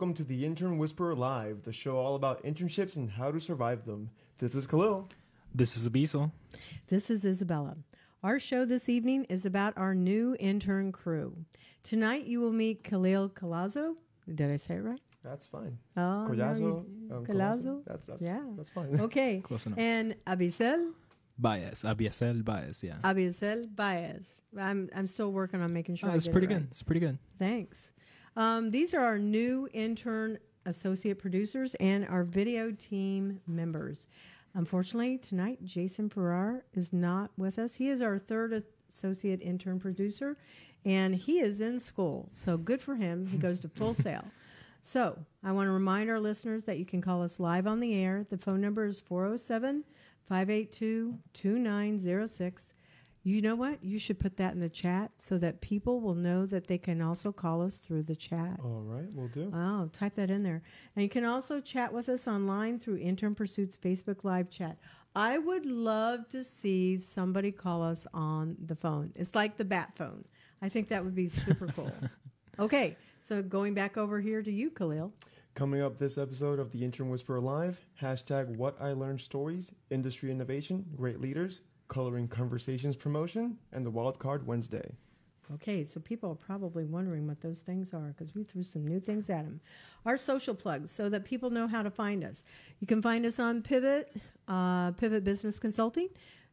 welcome to the Intern Whisperer Live, the show all about internships and how to survive them. This is Kahlil. This is Abiso. This is Isabella. Our show this evening is about our new intern crew. Tonight you will meet Kahlil Colazo. Did I say it right? That's fine. Oh, no, Collazo. you- um, Colazo? That's, that's, Yeah. that's fine. Okay. Close enough. And Abisel, Baez. Abiesel Baez, yeah. Abisel Baez. I'm I'm still working on making sure. Oh, I it's get it pretty right. good. It's pretty good. Thanks. Um, these are our new intern associate producers and our video team members. Unfortunately, tonight Jason Farrar is not with us. He is our third associate intern producer, and he is in school. So good for him. He goes to full sail. So I want to remind our listeners that you can call us live on the air. The phone number is 407 582 2906. You know what? You should put that in the chat so that people will know that they can also call us through the chat. All right, we'll do. Oh, type that in there. And you can also chat with us online through Intern Pursuits Facebook Live chat. I would love to see somebody call us on the phone. It's like the bat phone. I think that would be super cool. okay, so going back over here to you, Kahlil. Coming up this episode of the Intern Whisperer Live, hashtag what I learned stories, industry innovation, great leaders, coloring conversations promotion, and the wild card Wednesday. Okay, so people are probably wondering what those things are because we threw some new things at them. Our social plugs so that people know how to find us. You can find us on Pivot, uh, Pivot Business Consulting,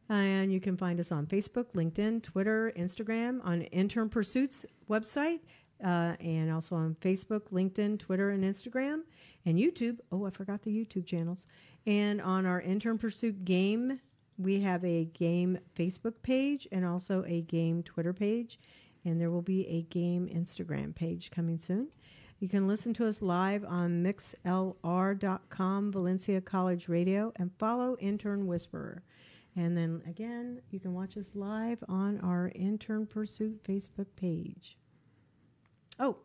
and you can find us on Facebook, LinkedIn, Twitter, Instagram, on Intern Pursuits website, uh, and also on Facebook, LinkedIn, Twitter, and Instagram, and YouTube. Oh, I forgot the YouTube channels. And on our Intern Pursuit game, we have a game Facebook page and also a game Twitter page and there will be a game Instagram page coming soon. You can listen to us live on mixlr.com, Valencia College Radio, and follow Intern Whisperer. And then again, you can watch us live on our Intern Pursuit Facebook page. Oh,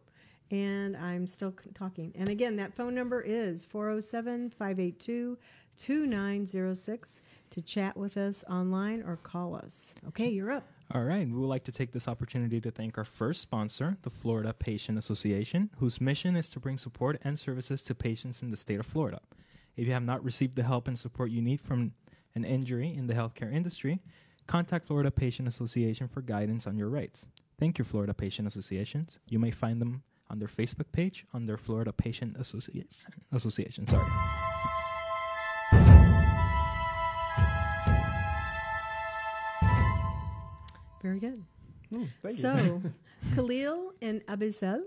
and I'm still talking. And again, that phone number is 407 582 2906 to chat with us online or call us. Okay, you're up. All right. We would like to take this opportunity to thank our first sponsor, the Florida Patient Association, whose mission is to bring support and services to patients in the state of Florida. If you have not received the help and support you need from an injury in the healthcare industry, contact Florida Patient Association for guidance on your rights. Thank you, Florida Patient Associations. You may find them on their Facebook page on their Florida Patient Association. Association, sorry. Very good. Hmm, thank you. so, Kahlil and Abisel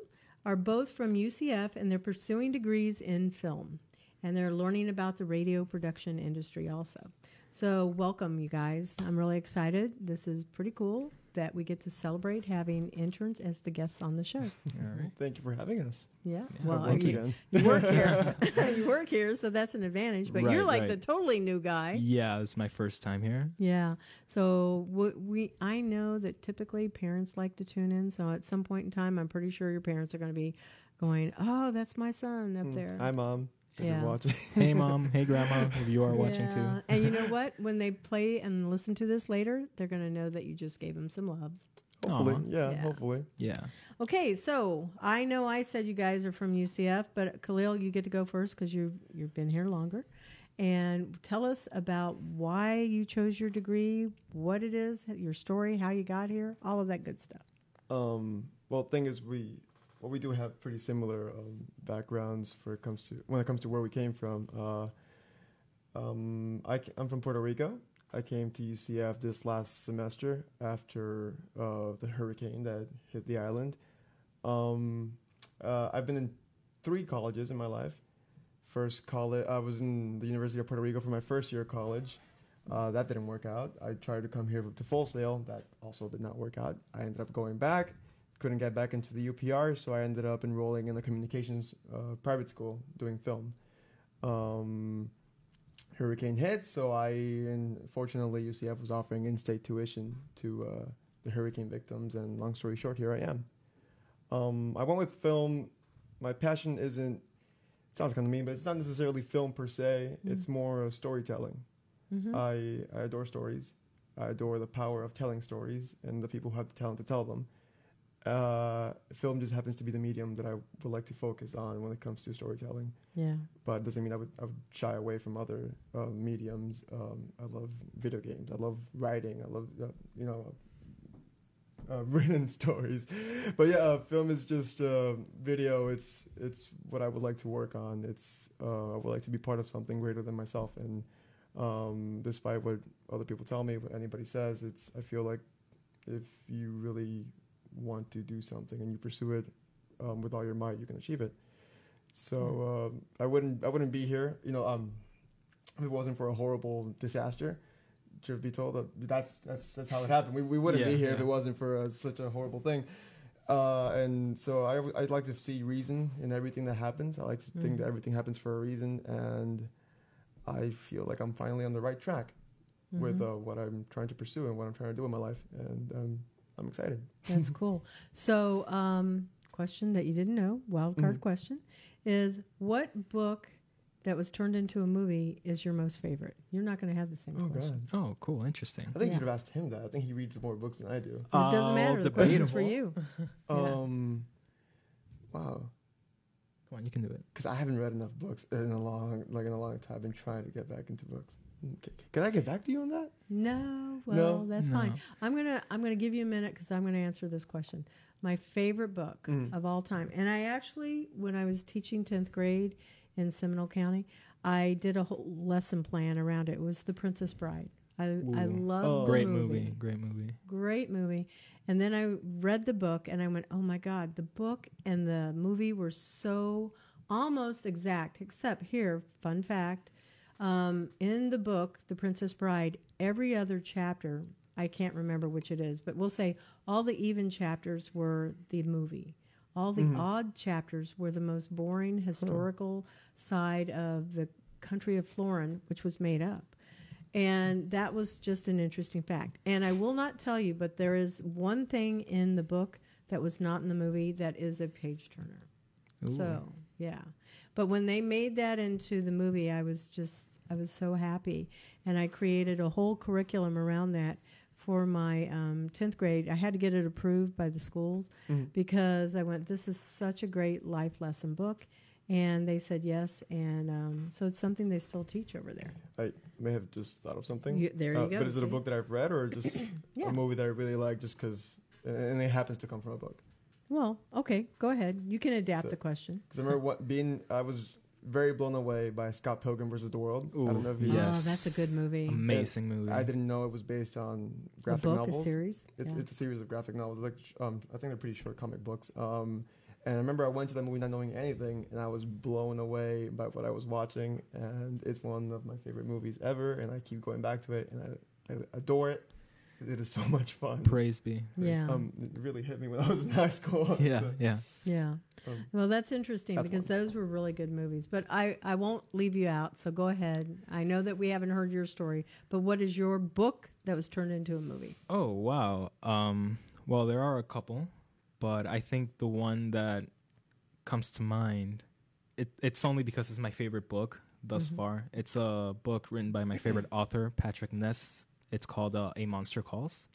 are both from UCF and they're pursuing degrees in film. And they're learning about the radio production industry also. So, welcome, you guys. I'm really excited. This is pretty cool that we get to celebrate having interns as the guests on the show. All right. Thank you for having us. Yeah. Yeah. Well, Once you, again. you work here. you work here, so that's an advantage. But you're Right, like the totally new guy. Yeah, it's my first time here. Yeah. So w- we, I know that typically parents like to tune in. So at some point in time, I'm pretty sure your parents are going to be going, "Oh, that's my son up Hmm, there." Hi, Mom. If Yeah. you're watching. hey, mom. Hey, grandma. If you are watching too. And you know what? When they play and listen to this later, they're going to know that you just gave them some love. hopefully. Yeah, Yeah. hopefully. Yeah. Okay, so I know I said you guys are from UCF, but Kahlil, you get to go first because you you've been here longer, and tell us about why you chose your degree, what it is, your story, how you got here, all of that good stuff. Um, well, thing is, we well we do have pretty similar um, backgrounds for it comes to when it comes to where we came from. Uh, um, I, am from Puerto Rico. I came to UCF this last semester after uh, the hurricane that hit the island. Um, uh, I've been in three colleges in my life. First college, I was in the University of Puerto Rico for my first year of college. Uh, that didn't work out. I tried to come here to Full Sail. That also did not work out. I ended up going back. Couldn't get back into the UPR, so I ended up enrolling in the communications uh, private school doing film. Um, hurricane hit, so I, unfortunately UCF was offering in-state tuition to uh, the hurricane victims. And long story short, here I am. Um, I went with film. My passion isn't. It sounds kind of mean, but it's not necessarily film per se. Mm. It's more storytelling. Mm-hmm. I, I adore stories. I adore the power of telling stories and the people who have the talent to tell them. Uh, film just happens to be the medium that I would like to focus on when it comes to storytelling. Yeah. But it doesn't mean I would, I would shy away from other uh, mediums. Um, I love video games. I love writing. I love, uh, you know, uh, written stories. But yeah, uh, film is just uh, video. It's it's what I would like to work on. It's uh, I would like to be part of something greater than myself. And um, despite what other people tell me, what anybody says, it's I feel like if you really want to do something and you pursue it um, with all your might, you can achieve it. So um, I wouldn't I wouldn't be here, you know, um, if it wasn't for a horrible disaster. Truth be told, uh, that's that's that's how it happened. We we wouldn't Yeah, be here yeah. if it wasn't for uh, such a horrible thing. Uh, and so I w- I'd like to see reason in everything that happens. I like to think Mhm. that everything happens for a reason, and I feel like I'm finally on the right track with Mhm. uh, what I'm trying to pursue and what I'm trying to do in my life, and um, I'm excited. That's cool. So, um, question that you didn't know, wild card Mhm. question, is what book that was turned into a movie is your most favorite? You're not going to have the same Oh question. God, Oh, cool, interesting. I think Yeah. you should have asked him that. I think he reads more books than I do. It doesn't matter. The question's for debatable. you. Yeah. Um, wow, Come on, you can do it. because I haven't read enough books in a long, like in a long time. I've been trying to get back into books. Okay. Can I get back to you on that? No, well, No? that's No. fine. I'm gonna I'm gonna give you a minute because I'm gonna answer this question. My favorite book Mm. of all time, and I actually, when I was teaching tenth grade in Seminole County, I did a whole lesson plan around it. It was The Princess Bride. I I love Oh. Great movie. movie. Great movie. great movie. And then I read the book and I went, oh my God, the book and the movie were so almost exact, except here, fun fact. Um, in the book, The Princess Bride, every other chapter, I can't remember which it is, but we'll say all the even chapters were the movie. All the Mhm. odd chapters were the most boring historical side of the country of Florin, which was made up. And that was just an interesting fact. And I will not tell you, but there is one thing in the book that was not in the movie that is a page turner. So, yeah. But when they made that into the movie, I was just, I was so happy. And I created a whole curriculum around that for my um, 10th grade. I had to get it approved by the schools Mhm. because I went, this is such a great life lesson book. And they said yes. And um, so it's something they still teach over there. I may have just thought of something. You- there you Uh, go. But is it a book that I've read or just Yeah. a movie that I really like just because, and it happens to come from a book? Well, okay, go ahead. You can adapt So- the question. Because I remember what, being, I was very blown away by Scott Pilgrim versus the World. I don't know if you. yes. Oh, that's a good movie. Amazing movie. I didn't know it was based on a graphic book, novels. a series. It's, yeah. it's a series of graphic novels. Like um, I think they're pretty short comic books. Um, and I remember I went to that movie not knowing anything, and I was blown away by what I was watching. And it's one of my favorite movies ever, and I keep going back to it, and I, I adore it. It is so much fun. Praise be. yeah, Um, it really hit me when I was in high school. Yeah, So, yeah. yeah. um, Well, that's interesting That's because those were really good movies. But I, I won't leave you out. So go ahead. I know that we haven't heard your story, but what is your book that was turned into a movie? Oh wow. Um, well, there are a couple, but I think the one that comes to mind, it, it's only because it's my favorite book thus Mhm. far. It's a book written by my favorite author, Patrick Ness. It's called uh, A Monster Calls.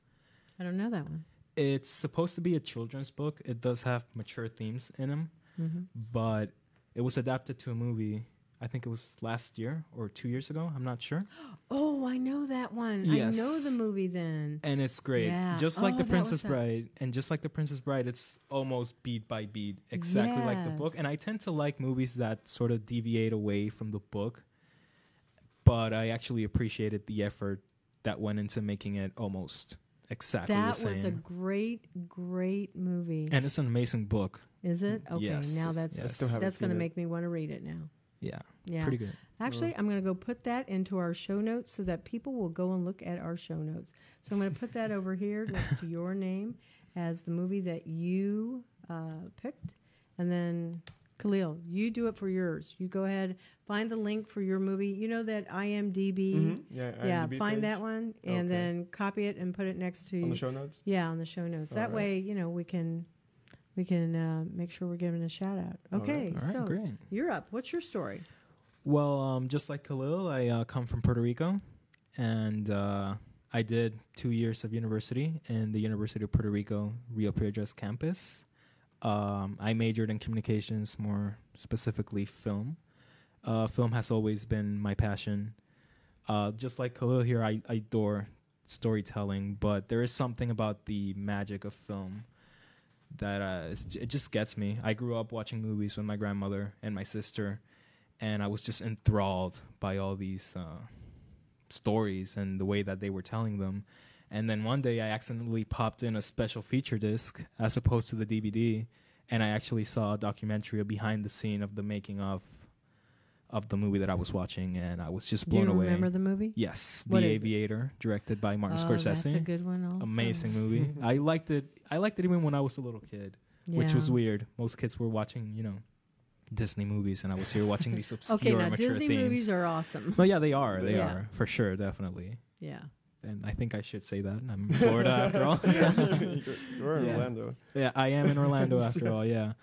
I don't know that one. It's supposed to be a children's book. It does have mature themes in them, hmm but it was adapted to a movie. I think it was last year or two years ago. I'm not sure. Oh, I know that one. Yes. I know the movie then. and it's great. Yeah. Just like Oh, the Princess Bride, and just like the Princess Bride, it's almost beat by beat, exactly like the book. And I tend to like movies that sort of deviate away from the book, but I actually appreciated the effort that went into making it almost exactly that the same. That was a great, great movie. and it's an amazing book. is it? Okay, Yes. now that's Yes. I still haven't that's going to make me want to read it now. Yeah, Yeah. pretty good. Actually, I'm going to go put that into our show notes so that people will go and look at our show notes. So I'm going to put that over here next to your name as the movie that you uh, picked. And then, Kahlil, you do it for yours. You go ahead, find the link for your movie. You know that IMDb. mhm. Yeah, Yeah, find page that one and Okay. then copy it and put it next to on the show notes. yeah on the show notes. That All right. way, you know, we can we can uh, make sure we're giving a shout out. All right. Okay, All right, so great. you're up. What's your story? Well, um, just like Kahlil, I uh, come from Puerto Rico, and uh, I did two years of university in the University of Puerto Rico Rio Piedras campus. Um, I majored in communications, more specifically film. Uh, film has always been my passion. Uh, just like Kahlil here, I, I adore storytelling, but there is something about the magic of film that uh, it just gets me. I grew up watching movies with my grandmother and my sister, and I was just enthralled by all these uh, stories and the way that they were telling them. And then one day I accidentally popped in a special feature disc as opposed to the DVD, and I actually saw a documentary, a behind the scene of the making of of the movie that I was watching, and I was just Do you blown away. remember the movie? Yes, What The is it? Aviator, directed by Martin oh, Scorsese. That's a good one. Also. Amazing movie. I liked it. I liked it even when I was a little kid, which was weird. Most kids were watching, you know, Disney movies, and I was here watching these obscure, Okay, now mature Disney themes. movies are awesome. No, yeah, they are. They Yeah. are for sure, definitely. yeah. And I think I should say that. I'm in Florida after all. You're in Yeah. Orlando. yeah, I am in Orlando after all. Yeah.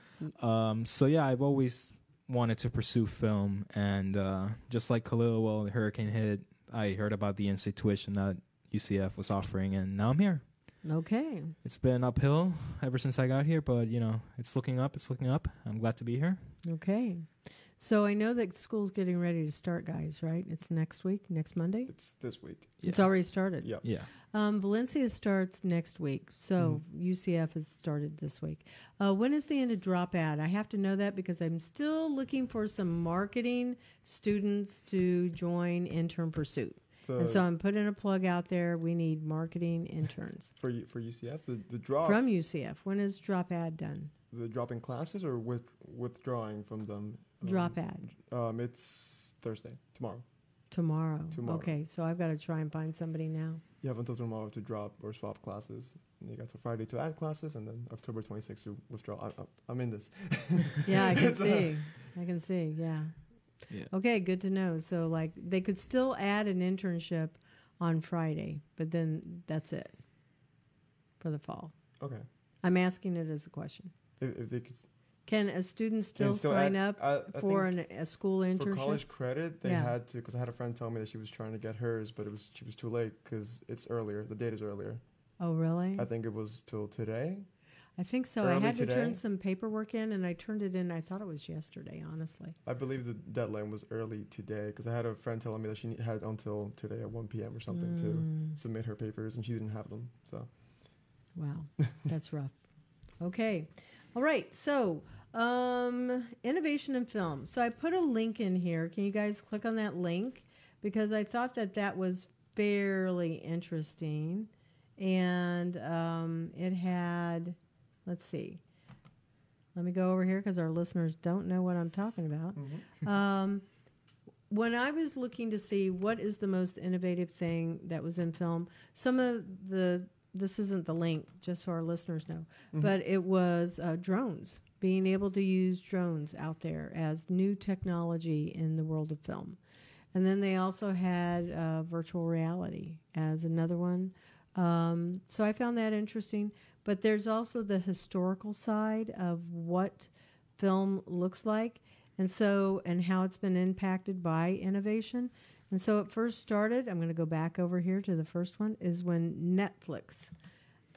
Um, so yeah, I've always wanted to pursue film, and uh, just like Kahlil, well, the hurricane hit. I heard about the in-state tuition that UCF was offering, and now I'm here. Okay. It's been uphill ever since I got here, but you know, it's looking up. It's looking up. I'm glad to be here. Okay. So I know that school's getting ready to start, guys. Right? It's next week, next Monday. It's this week. It's already started. Yeah. Yeah. Um, Valencia starts next week, so Mm-hmm. UCF has started this week. Uh, when is the end of drop add? I have to know that because I'm still looking for some marketing students to join Intern Pursuit, The, and so I'm putting a plug out there. We need marketing interns for for UCF, the the draw from UCF. When is drop add done? the dropping classes or with withdrawing from them. Um, Drop add Um, it's Thursday tomorrow. tomorrow. tomorrow. Okay, so I've got to try and find somebody now. You have until tomorrow to drop or swap classes. And you got till Friday to add classes, and then October 26th to withdraw. I, I, I'm in this. Yeah, I can see. I can see. Yeah. Yeah. Okay, good to know. So, like, they could still add an internship on Friday, but then that's it for the fall. Okay. I'm asking it as a question. If, if they could s- Can a student still, still sign add, up I, I for an, a school internship? for college credit, they Yeah. had to because I had a friend tell me that she was trying to get hers, but it was she was too late because it's earlier. The date is earlier. oh, really? I think it was till today. I think so. I early had to turn some paperwork in, and I turned it in. I thought it was yesterday, honestly. I believe the deadline was early today because I had a friend telling me that she had until today at 1 p.m. or something to Mm, submit her papers, and she didn't have them. So wow, that's rough. Okay, all right. So, um, innovation in film. So I put a link in here. Can you guys click on that link because I thought that that was fairly interesting, and um, it had. Let's see. Let me go over here because our listeners don't know what I'm talking about. um, when I was looking to see what is the most innovative thing that was in film, some of the this isn't the link, just so our listeners know, Mhm. but it was uh, drones. Being able to use drones out there as new technology in the world of film, and then they also had uh, virtual reality as another one. Um, so I found that interesting. But there's also the historical side of what film looks like and so and how it's been impacted by innovation and so it first started i'm going to go back over here to the first one is when netflix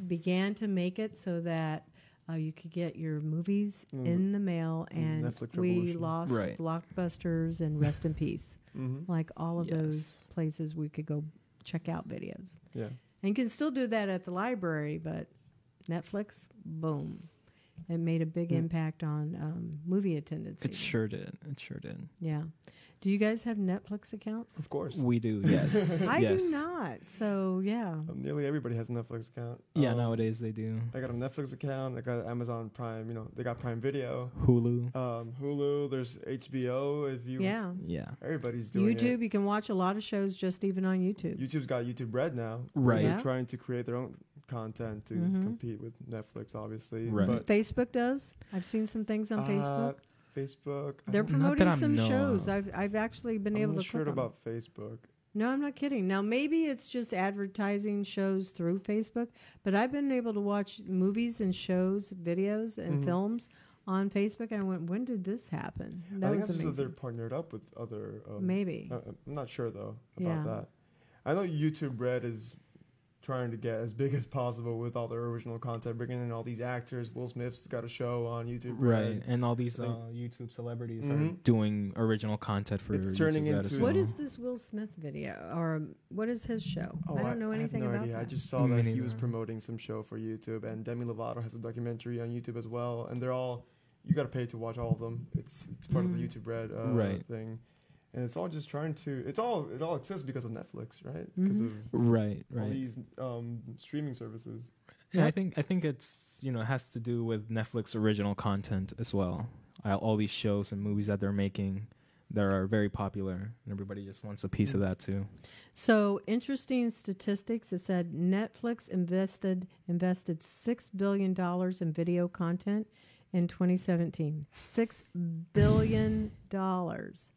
began to make it so that uh, you could get your movies Mm. in the mail and Netflix we lost Right. blockbusters and rest in peace Mm-hmm. like all of those places we could go check out videos Yeah. and you can still do that at the library, but Netflix, boom. It made a big Mm. impact on um, movie attendance. It even. sure did. It sure did. Yeah. Do you guys have Netflix accounts? Of course. We do. Yes. I yes. do not. So, yeah. Um, nearly everybody has a Netflix account. Yeah. Um, Nowadays they do. I got a Netflix account. I got Amazon Prime. You know, they got Prime Video, Hulu. um, Hulu. There's HBO. If you, Yeah. Yeah. everybody's doing YouTube, it. you can watch a lot of shows just even on YouTube. YouTube's got YouTube Red now. Right. They're Yeah. trying to create their own content to Mhm. compete with Netflix, obviously. Right. But Facebook does. I've seen some things on uh, Facebook. Facebook. They're don't- that promoting some know shows. of. I've I've actually been I'm able not to sure click 'em. about Facebook. No, I'm not kidding. Now maybe it's just advertising shows through Facebook, but I've been able to watch movies and shows, videos and Mhm. films on Facebook. And I went, when did this happen? That I think was that's just they're partnered up with other. Um, Maybe. uh, I'm not sure though about Yeah. that. I know YouTube Red is trying to get as big as possible with all their original content, bringing in all these actors. Will Smith's got a show on YouTube, Right, and all these uh, YouTube celebrities are Mhm. doing original content for It's turning YouTube Red into- What well. is this Will Smith video, or what is his show? Oh, I don't know anything have no about idea. that. I just saw Me that he was promoting some show for YouTube, and Demi Lovato has a documentary on YouTube as well, and they're all you got to pay to watch all of them. It's it's part of the Mm. YouTube Red uh, Right. thing, and it's all just trying to. It's all it all exists because of Netflix, right? Because Mhm. of Right, all right. these um, streaming services. Yeah, I think I think it's you know it has to do with Netflix original content as well. Uh, all these shows and movies that they're making that are very popular, and everybody just wants a piece of that too. So interesting statistics. It said Netflix invested invested six billion dollars in video content in 2017. Six billion dollars,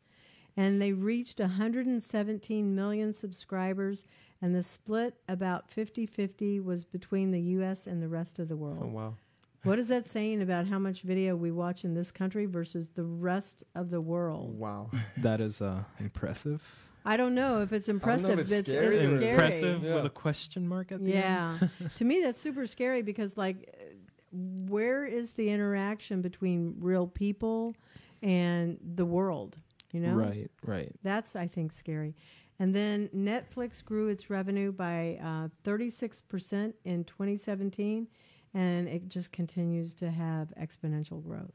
and they reached 117 million subscribers. And the split about 50-50 was between the U.S. and the rest of the world. Oh wow! What is that saying about how much video we watch in this country versus the rest of the world? Wow! That is uh, impressive. I don't know if it's don't know if impressive. it's it's, scary it's scary. Impressive Yeah. with a question mark at the end. Yeah. to me, that's super scary because, like, uh, where is the interaction between real people and the world? You know? Right, right. That's, I think, scary. And then Netflix grew its revenue by uh, 36% in 2017, and it just continues to have exponential growth.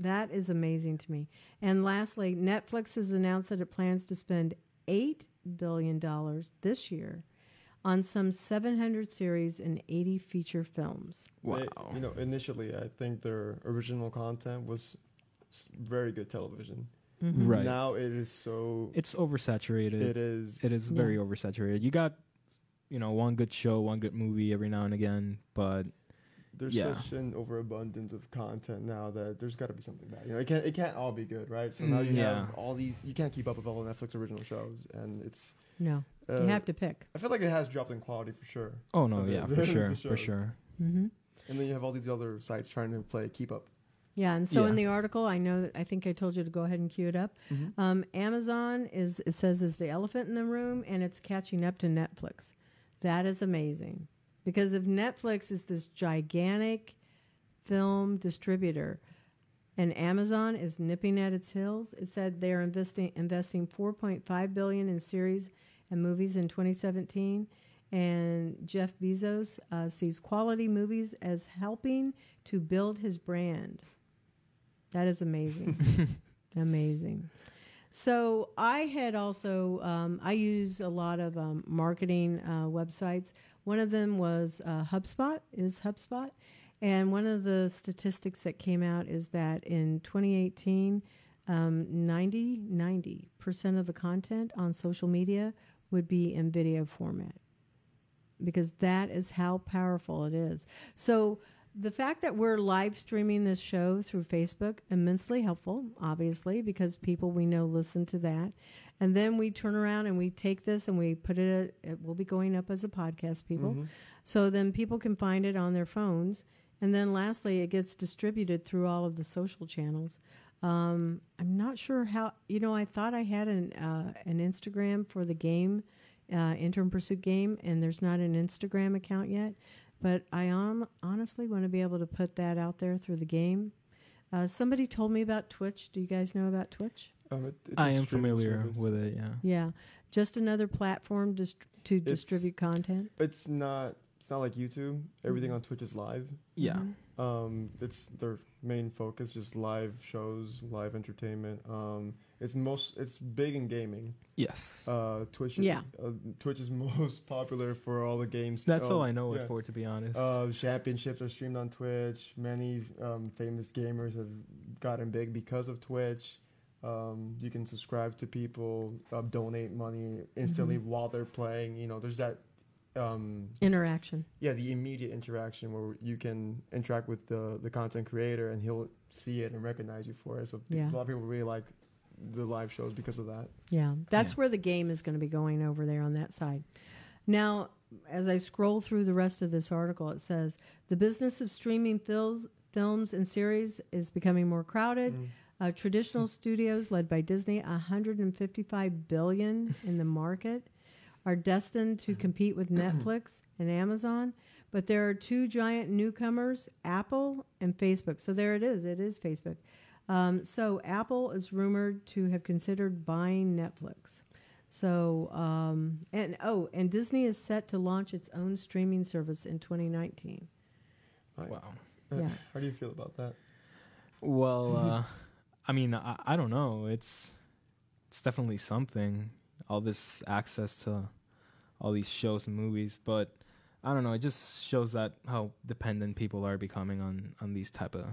That is amazing to me. And lastly, Netflix has announced that it plans to spend $8 billion this year on some 700 series and 80 feature films. Wow. They- you know, initially I think their original content was very good television. Mhm. Right. Now it is so. It's oversaturated. It is. It is Yeah. very oversaturated. You got, you know, one good show, one good movie every now and again, but there's Yeah. such an overabundance of content now that there's got to be something bad. You know, it can't it can't all be good, right? So now Mm, you yeah. have all these. You can't keep up with all the Netflix original shows, and it's. No, Uh, you have to pick. I feel like it has dropped in quality for sure. oh no, Okay. yeah, The for sure, for shows. sure. Mm-hmm. And then you have all these other sites trying to play keep up. Yeah, and so in the article, I know that I think I told you to go ahead and cue it up. Mm-hmm. Um, Amazon is it says is the elephant in the room, and it's catching up to Netflix. That is amazing because if Netflix is this gigantic film distributor, and Amazon is nipping at its heels, it said they are investing investing 4.5 billion in series and movies in 2017. And Jeff Bezos uh, sees quality movies as helping to build his brand. That is amazing. amazing. So I had also um, I use a lot of um, marketing uh, websites. One of them was uh, HubSpot. Is HubSpot, and one of the statistics that came out is that in 2018, um, 90 percent of the content on social media would be in video format because that is how powerful it is. So the fact that we're live streaming this show through Facebook immensely helpful, obviously, because people we know listen to that. And then we turn around and we take this and we put it. It will be going up as a podcast, people. Mm-hmm. So then people can find it on their phones. And then lastly, it gets distributed through all of the social channels. Um, I'm not sure how. You know, I thought I had an uh, an Instagram for the game, uh, Intern Pursuit game, and there's not an Instagram account yet. But I um, honestly want to be able to put that out there through the game. Uh, somebody told me about Twitch. Do you guys know about Twitch? Um, it, it's I a am familiar service. with it. Yeah. Yeah, just another platform dist- to distribute content. It's not. It's not like YouTube. Everything on Twitch is live. Yeah. Mhm. Um, it's their main focus, just live shows, live entertainment. Um, it's most. It's big in gaming. Yes. Uh, Twitch. Yeah. Uh, Twitch is most popular for all the games. That's um, all I know yeah. it for, to be honest. Uh, championships are streamed on Twitch. Many um, famous gamers have gotten big because of Twitch. Um, you can subscribe to people, uh, donate money instantly Mhm. while they're playing. You know, there's that. Um, Interaction. yeah, the immediate interaction where you can interact with the the content creator and he'll see it and recognize you for it. So Yeah. a lot of people really like the live shows because of that. Yeah, that's Yeah. where the game is going to be going over there on that side. Now, as I scroll through the rest of this article, it says the business of streaming films, films and series is becoming more crowded. Mm. Uh, traditional studios, led by Disney, 155 billion in the market, are destined to compete with Netflix and Amazon. But there are two giant newcomers, Apple and Facebook. So there it is. It is Facebook. Um, so Apple is rumored to have considered buying Netflix. So um, and oh, and Disney is set to launch its own streaming service in 2019. Right. Wow. Uh, Yeah. How do you feel about that? Well, uh, I mean, I, I don't know. It's it's definitely something. All this access to all these shows and movies, but I don't know. It just shows that how dependent people are becoming on on these type of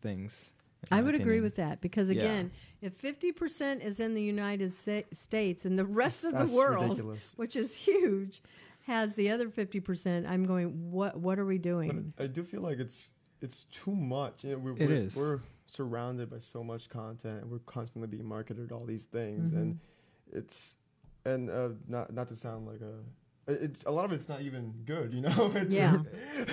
things. I my would agree with that because Yeah. again, if 50% is in the United Sta- States and the rest of the world, ridiculous. which is huge, has the other 50%, I'm going, what what are we But doing? I do feel like it's it's too much. You know, we're, It we're, is. We're surrounded by so much content. and We're constantly being marketed all these things, and Mm-hmm. it's and uh, not not to sound like a. It's a lot of it's not even good, you know. It's, Yeah.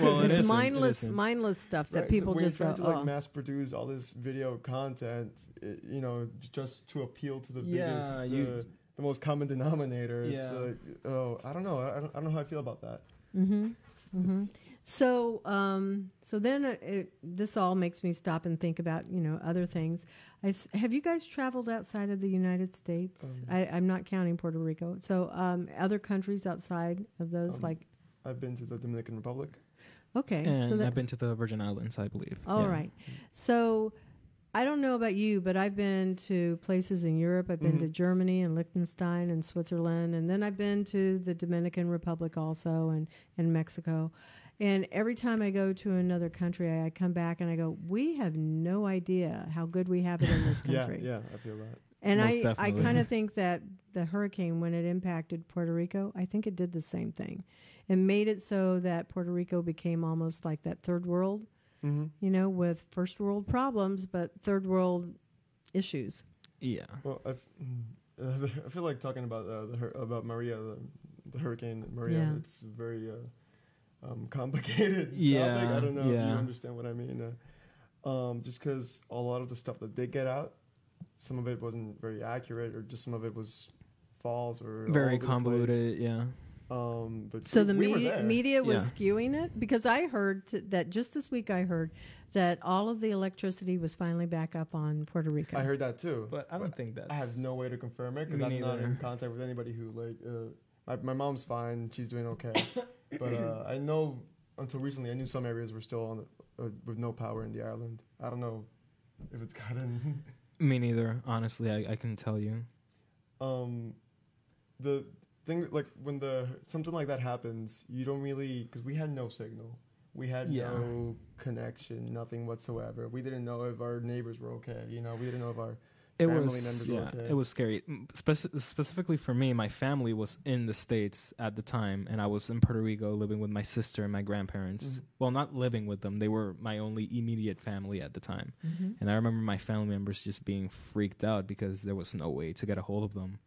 Well, it it's isn't, it mindless isn't. mindless stuff that Right, people when just you're go, trying to like oh. mass produce all this video content, it, you know, just to appeal to the Yeah, biggest, you- uh, the most common denominator. It's Yeah. like, oh, I don't know. I don't, I don't know how I feel about that. Mm-hmm. Mm-hmm. So, um, so then uh, it, this all makes me stop and think about you know other things. I s have you guys traveled outside of the United States? Um, I, I'm not counting Puerto Rico. So, um, other countries outside of those, Um, like I've been to the Dominican Republic. okay, And so that, I've been to the Virgin Islands, I believe. All Yeah. right. So I don't know about you, but I've been to places in Europe. I've been to Mhm. Germany and Liechtenstein and Switzerland, and then I've been to the Dominican Republic also and, and Mexico. And every time I go to another country, I, I come back and I go, we have no idea how good we have it in this country. yeah, yeah, I feel that. And Most I, I kind of think that the hurricane, when it impacted Puerto Rico, I think it did the same thing. It made it so that Puerto Rico became almost like that third world Mm-hmm. you know, with first world problems, but third world issues. Yeah. Well, I, f- uh, I feel like talking about uh, the hur- about Maria, the, the Hurricane Maria. Yeah. It's very uh, um, complicated. Yeah, topic. I don't know if you understand what I mean. Uh, um, just because a lot of the stuff that did get out, some of it wasn't very accurate, or just some of it was false or Very over the place. convoluted. Yeah. Um, but So we, the we were media, there. media was Yeah. skewing it because I heard t- that just this week I heard that all of the electricity was finally back up on Puerto Rico. I heard that too. But I don't think that. I have no way to confirm it because I'm not in contact with anybody who like. Uh, my my mom's fine; she's doing okay. but uh, I know until recently, I knew some areas were still on uh, with no power in the island. I don't know if it's gotten. Me neither. Honestly, I, I can tell you. um, the thing like when the something like that happens, you don't really because we had no signal. We had Yeah. no connection, nothing whatsoever. We didn't know if our neighbors were okay. You know, we didn't know if our It family was members yeah. okay. It was scary. Specifically for me, my family was in the states at the time, and I was in Puerto Rico living with my sister and my grandparents. Mhm. Well, not living with them; they were my only immediate family at the time. Mhm. And I remember my family members just being freaked out because there was no way to get a hold of them.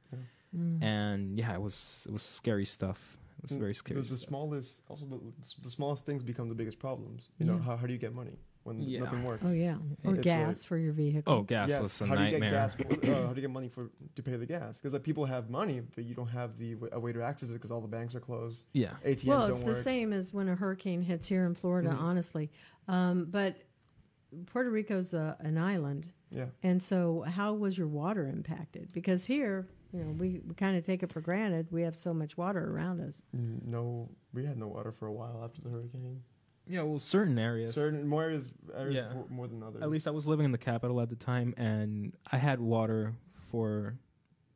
Mm. And yeah, it was it was scary stuff. It was Mm, very scary. The, the stuff. smallest, also the, the smallest things become the biggest problems. You know, how, how do you get money when Yeah. nothing works? Oh yeah, or It's gas like- for your vehicle. oh, gas Yes, was a how do you nightmare. get gas? For, uh, how do you get money for to pay the gas? Because like people have money, but you don't have the w- a way to access it because all the banks are closed. yeah, ATMs well, don't it's work. the same as when a hurricane hits here in Florida, Mhm. honestly. Um, but Puerto Rico's a, an island, Yeah, and so how was your water impacted? Because here, you know, we, we kind of take it for granted. We have so much water around us. No, we had no water for a while after the hurricane. Yeah. Well, certain areas. Certain more areas, areas Yeah. more, more than others. At least I was living in the capital at the time, and I had water for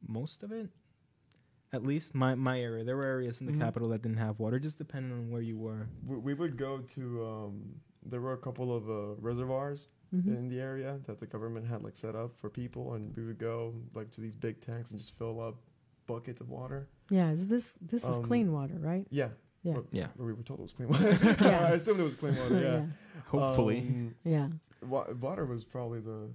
most of it. At least my my area. There were areas in the Mhm. capital that didn't have water, just depending on where you were. we, we would go to. Um, there were a couple of uh, reservoirs Mhm. in the area that the government had like set up for people, and we would go like to these big tanks and just fill up buckets of water. Yeah, is this this is Um, clean water, right? Yeah. Yeah. Well, Yeah. We were told it was clean water. Yeah. I assumed it was clean water. Yeah. Hopefully, Um, yeah, wa- water was probably the.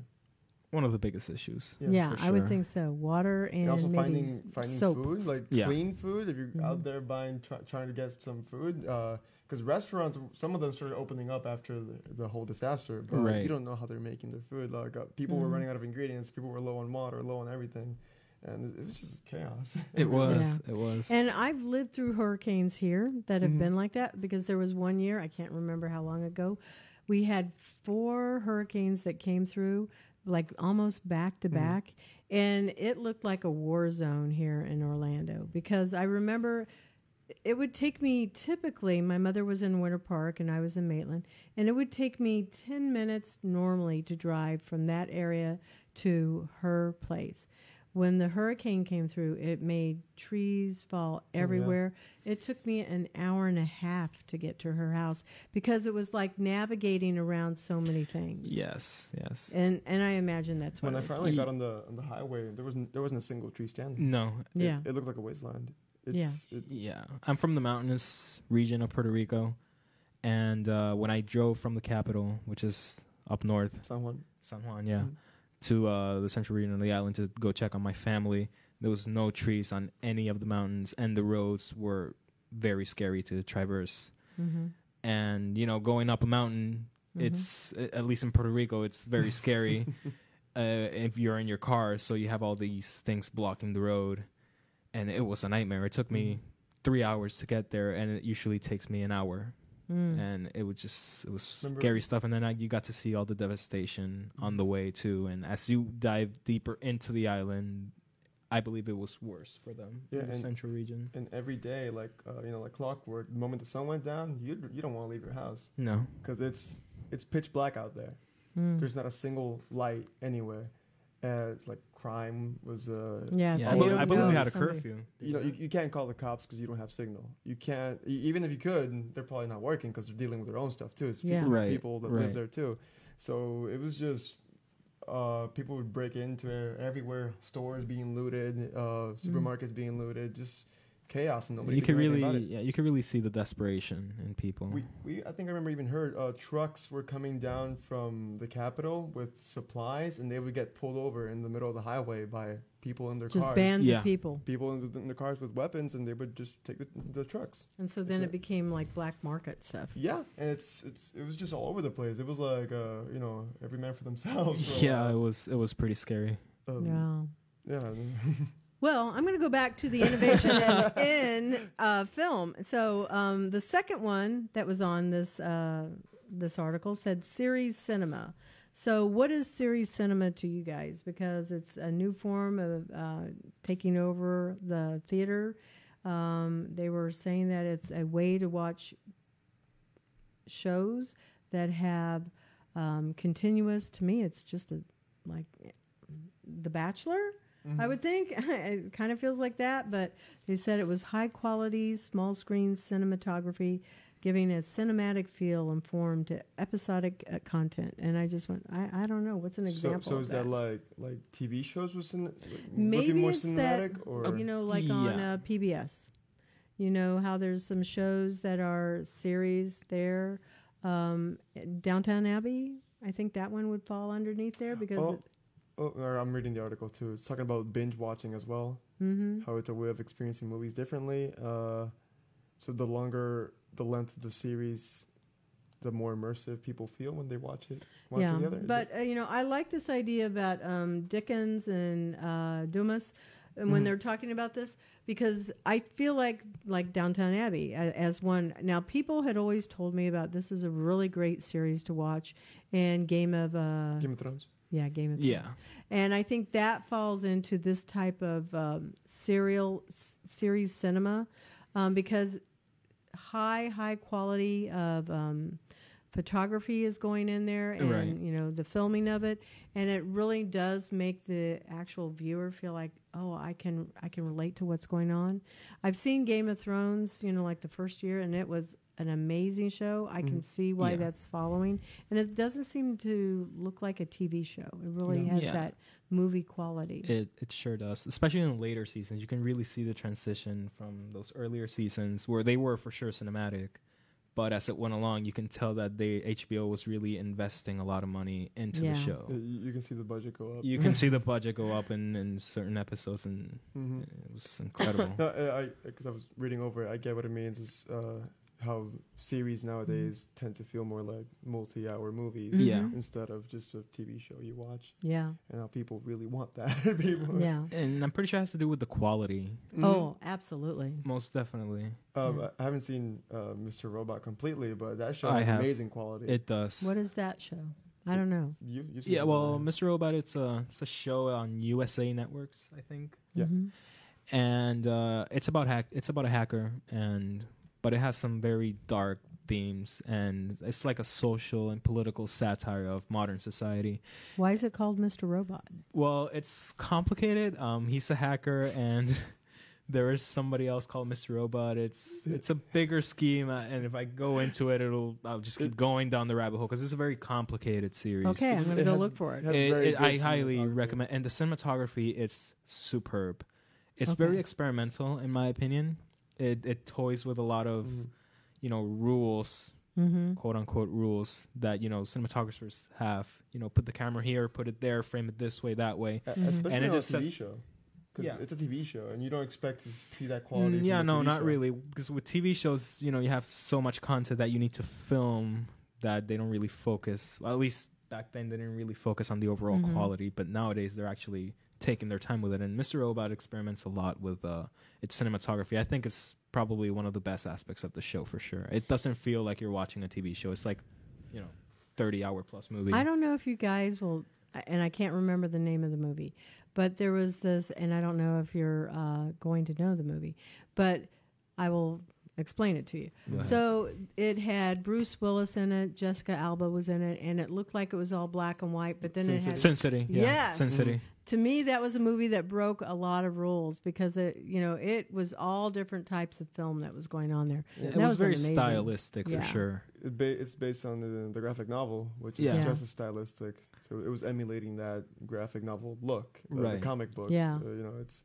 one of the biggest issues. Yeah, yeah. for I would think so. Water and, And also maybe finding finding soap. food, like Yeah. clean food. If you're Mhm. out there buying, try, trying to get some food, because restaurants, some of them started opening up after the, the whole disaster, but Right. you don't know how they're making their food. Like uh, people were Mhm. running out of ingredients, people were low on water, low on everything, and it, it was just chaos. It was. Yeah. It was. And I've lived through hurricanes here that have Mhm. been like that because there was one year, I can't remember how long ago, we had four hurricanes that came through like almost back to Mhm. back. And it looked like a war zone here in Orlando because I remember it would take me typically, my mother was in Winter Park and I was in Maitland, and it would take me 10 minutes normally to drive from that area to her place. When the hurricane came through, it made trees fall yeah. everywhere. It took me an hour and a half to get to her house because it was like navigating around so many things. yes. Yes. And and I imagine that's what when I finally Ye- got on the on the highway, there wasn't there wasn't a single tree standing. No. It- Yeah. it, looked like a wasteland. It's, It, Yeah, I'm from the mountainous region of Puerto Rico, and uh, when I drove from the capital, which is up north, San Juan. San Juan, yeah, Mhm. To uh, the central region of the island to go check on my family, there was no trees on any of the mountains, and the roads were very scary to traverse. hmm And you know, going up a mountain, Mhm. it's at least in Puerto Rico, it's very scary. uh, if you're in your car, so you have all these things blocking the road, and it was a nightmare. It took me three hours to get there, and it usually takes me an hour. Mm. And it was just it was Remember- scary stuff. And then I, you got to see all the devastation on the way too. And as you dive deeper into the island, I believe it was worse for them Yeah, in the and- central region. And every day, like uh, you know, like clockwork, the moment the sun went down, you you don't want to leave your house No, because it's it's pitch black out there. Mm. There's not a single light anywhere. Uh, like crime was uh, yeah, yeah, so I, believe, I believe we had a somebody- curfew. you know you, you can't call the cops because you don't have signal. You can't e- even if you could, they're probably not working because they're dealing with their own stuff too. It's Yeah. people, Right, people that right. live there too. So it was just uh, people would break into everywhere, stores being looted, uh, supermarkets being looted, just chaos and nobody you could could do really, about it. yeah, you could really see the desperation in people. We, we, I think I remember even heard uh, trucks were coming down from the capital with supplies, and they would get pulled over in the middle of the highway by people in their just cars. bands Yeah. of people. People in the, in the cars with weapons, and they would just take the, the trucks. And so then That's it it. became like black market stuff. Yeah, and it's it's it was just all over the place. It was like uh, you know every man for themselves. for yeah, it was it was pretty scary. Um, yeah. yeah. Well, I'm going to go back to the innovation in, in uh, film. So um, the second one that was on this uh, this article said series cinema. So what is series cinema to you guys? Because it's a new form of uh, taking over the theater. Um, they were saying that it's a way to watch shows that have um, continuous. To me, it's just a like The Bachelor. I would think it kind of feels like that, but they said it was high quality, small screen cinematography, giving a cinematic feel and form to episodic uh, content. And I just went, I, I don't know, what's an example? so of is that like like TV shows was cin- Maybe more it's cinematic that, or you know, like on uh, PBS. You know how there's some shows that are series there. Um, Downton Abbey, I think that one would fall underneath there because. Oh, it, oh, or I'm reading the article too. It's talking about binge watching as well. hmm How it's a way of experiencing movies differently. Uh, so the longer the length of the series, the more immersive people feel when they watch it. One yeah, after the other. Is but it- uh, you know, I like this idea about um, Dickens and uh, Dumas, and when Mhm. they're talking about this, because I feel like like Downton Abbey a- as one. Now, people had always told me about this is a really great series to watch, and Game of uh, Game of Thrones. Yeah, Game of Thrones. Yeah. And I think that falls into this type of um, serial s- series cinema um, because high, high quality of um, photography is going in there and, Right. you know, the filming of it. And it really does make the actual viewer feel like, oh, I can, I can relate to what's going on. I've seen Game of Thrones, you know, like the first year, and it was an amazing show. I can Mhm. see why Yeah. that's following. And it doesn't seem to look like a TV show. It really No. has Yeah. that movie quality. It it sure does, especially in later seasons. You can really see the transition from those earlier seasons where they were for sure cinematic, but as it went along, you can tell that they HBO was really investing a lot of money into Yeah. the show. Uh, you, you can see the budget go up. You can see the budget go up in, in certain episodes, and Mhm. it was incredible. No, uh, I because I was reading over it. I get what it means. Is uh, how series nowadays tend to feel more like multi-hour movies Mhm. Yeah. instead of just a TV show you watch, Yeah. and how people really want that. people, Yeah. And I'm pretty sure it has to do with the quality. Mhm. Oh, absolutely. Most definitely. Um, Yeah. I haven't seen uh, Mr. Robot completely, but that show I has have. amazing quality. It does. What is that show? I don't know. you, you've Yeah, well, right? Mr. Robot, it's a it's a show on USA Networks, I think, Yeah. Mhm. and uh, it's about hack. It's about a hacker, and but it has some very dark themes, and it's like a social and political satire of modern society. Why is it called Mr. Robot? Well, it's complicated. Um, he's a hacker, and there is somebody else called Mr. Robot. It's it's a bigger scheme, uh, and if I go into it, it'll I'll just keep going down the rabbit hole because it's a very complicated series. Okay, I'm going to go look for it. it It- it- I highly recommend, and the cinematography it's superb. It's Okay. very experimental, in my opinion. It it toys with a lot of Mhm. you know rules, Mm-hmm. quote unquote rules that you know cinematographers have. You know, put the camera here, put it there, frame it this way, that way. A- Mhm. especially And it on just a TV sets- show. Because Yeah. it's a TV show, and you don't expect to see that quality. Mm, yeah, no, not show. really. Because with TV shows, you know, you have so much content that you need to film that they don't really focus. Well, at least back then, they didn't really focus on the overall Mhm. quality. But nowadays, they're actually taking their time with it. And Mr. Robot experiments a lot with uh, its cinematography. I think it's probably one of the best aspects of the show for sure. It doesn't feel like you're watching a TV show. It's like, you know, thirty hour plus movie. I don't know if you guys will, and I can't remember the name of the movie, but there was this, and I don't know if you're uh, going to know the movie, but I will explain it to you. Go. So it had Bruce Willis in it, Jessica Alba was in it, and it looked like it was all black and white, but then Sin it City. had. Sin City. Yeah. Yes. Sin City. to me that was a movie that broke a lot of rules because it you know it was all different types of film that was going on there Yeah. It That was, was very amazing. stylistic Yeah. for sure. It ba- it's based on the, the graphic novel, which is Yeah. just as stylistic. So it was emulating that graphic novel look, uh, Right. the comic book. Yeah. Uh, you know, it's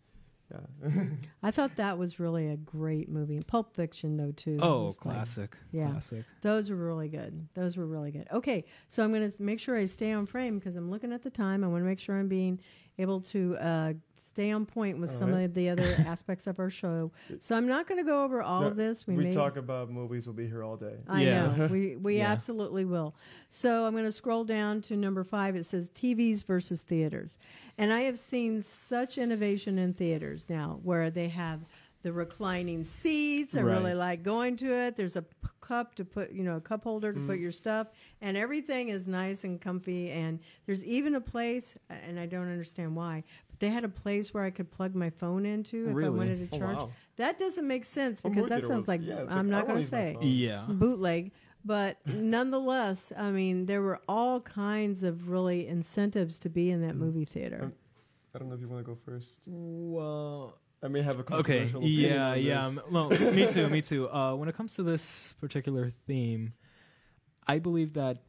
yeah. i thought that was really a great movie pulp fiction though too Oh, was like- classic. Yeah. Classic. those were really good those were really good okay so i'm going to make sure i stay on frame because i'm looking at the time i want to make sure i'm being able to uh, stay on point with All some right. of the other aspects of our show so i'm not going to go over all No, of this we may talk about movies. We'll be here all day. I Yeah. know. We we Yeah. absolutely will. So I'm going to scroll down to number five. It says TVs versus theaters, and I have seen such innovation in theaters now, where they have the reclining seats. I Right. really like going to it. There's a p- cup to put, you know, a cup holder to Mm. put your stuff, and everything is nice and comfy. And there's even a place, and I don't understand why, but they had a place where I could plug my phone into if I wanted to Oh, charge. wow. That doesn't make sense because that sounds like yeah, I'm like, not going to say. Yeah. bootleg. But nonetheless, I mean, there were all kinds of really incentives to be in that Mm. movie theater. Um, I don't know if you want to go first. Well, I may have a okay. controversial opinion Yeah, on yeah. this. um, No, me too. Me too. Uh, when it comes to this particular theme, I believe that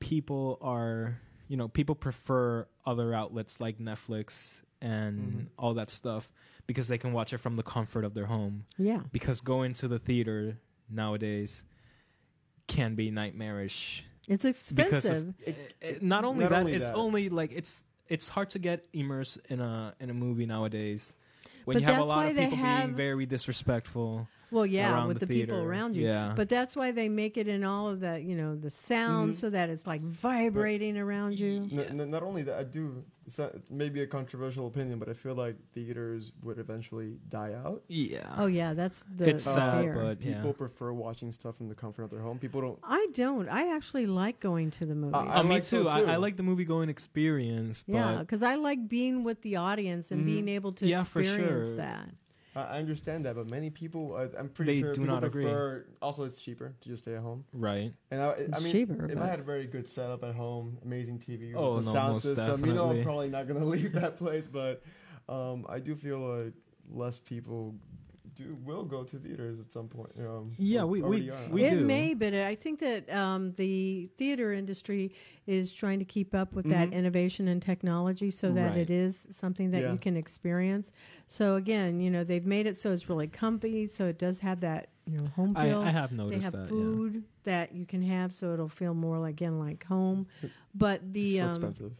people are, you know, people prefer other outlets like Netflix and Mhm. all that stuff because they can watch it from the comfort of their home. yeah. Because going to the theater nowadays can be nightmarish It's because expensive. of it, it- not only Not that only it's that. only like it's it's hard to get immersed in a in a movie nowadays when But you have a that's lot why of they people have- being very disrespectful well, yeah, with the the, people around you. Yeah. But that's why they make it in all of the, you know, the sound Mhm. so that it's like vibrating around you. N- n- not only that, I do. It's maybe a controversial opinion, but I feel like theaters would eventually die out. yeah Oh yeah, that's the It's sad, fear. but- People yeah. prefer watching stuff in the comfort of their home. People don't. I don't. I actually like going to the movies. I oh, me like so too. I, I like the movie going experience but yeah, because I like being with the audience and Mhm. being able to Yeah, for experience sure. that. I I understand that, but many people, I, I'm pretty They sure do people not agree. prefer. Also, it's cheaper to just stay at home. right And I, It's I mean, cheaper, if I had a very good setup at home, amazing TV, Oh, with the no, sound most system, you know. I'm probably not gonna leave that place. But um, I do feel like less people do will go to theaters at some point. Um, Yeah, we- we- are. we it do. may, but I think that um, the theater industry is trying to keep up with that Mhm. innovation and technology so that Right. it is something that Yeah. you can experience. So again, you know, they've made it so it's really comfy, so it does have that you know home I, feel. I have they have that food that you can have, so it'll feel more like, again like home. But It's the so um, expensive.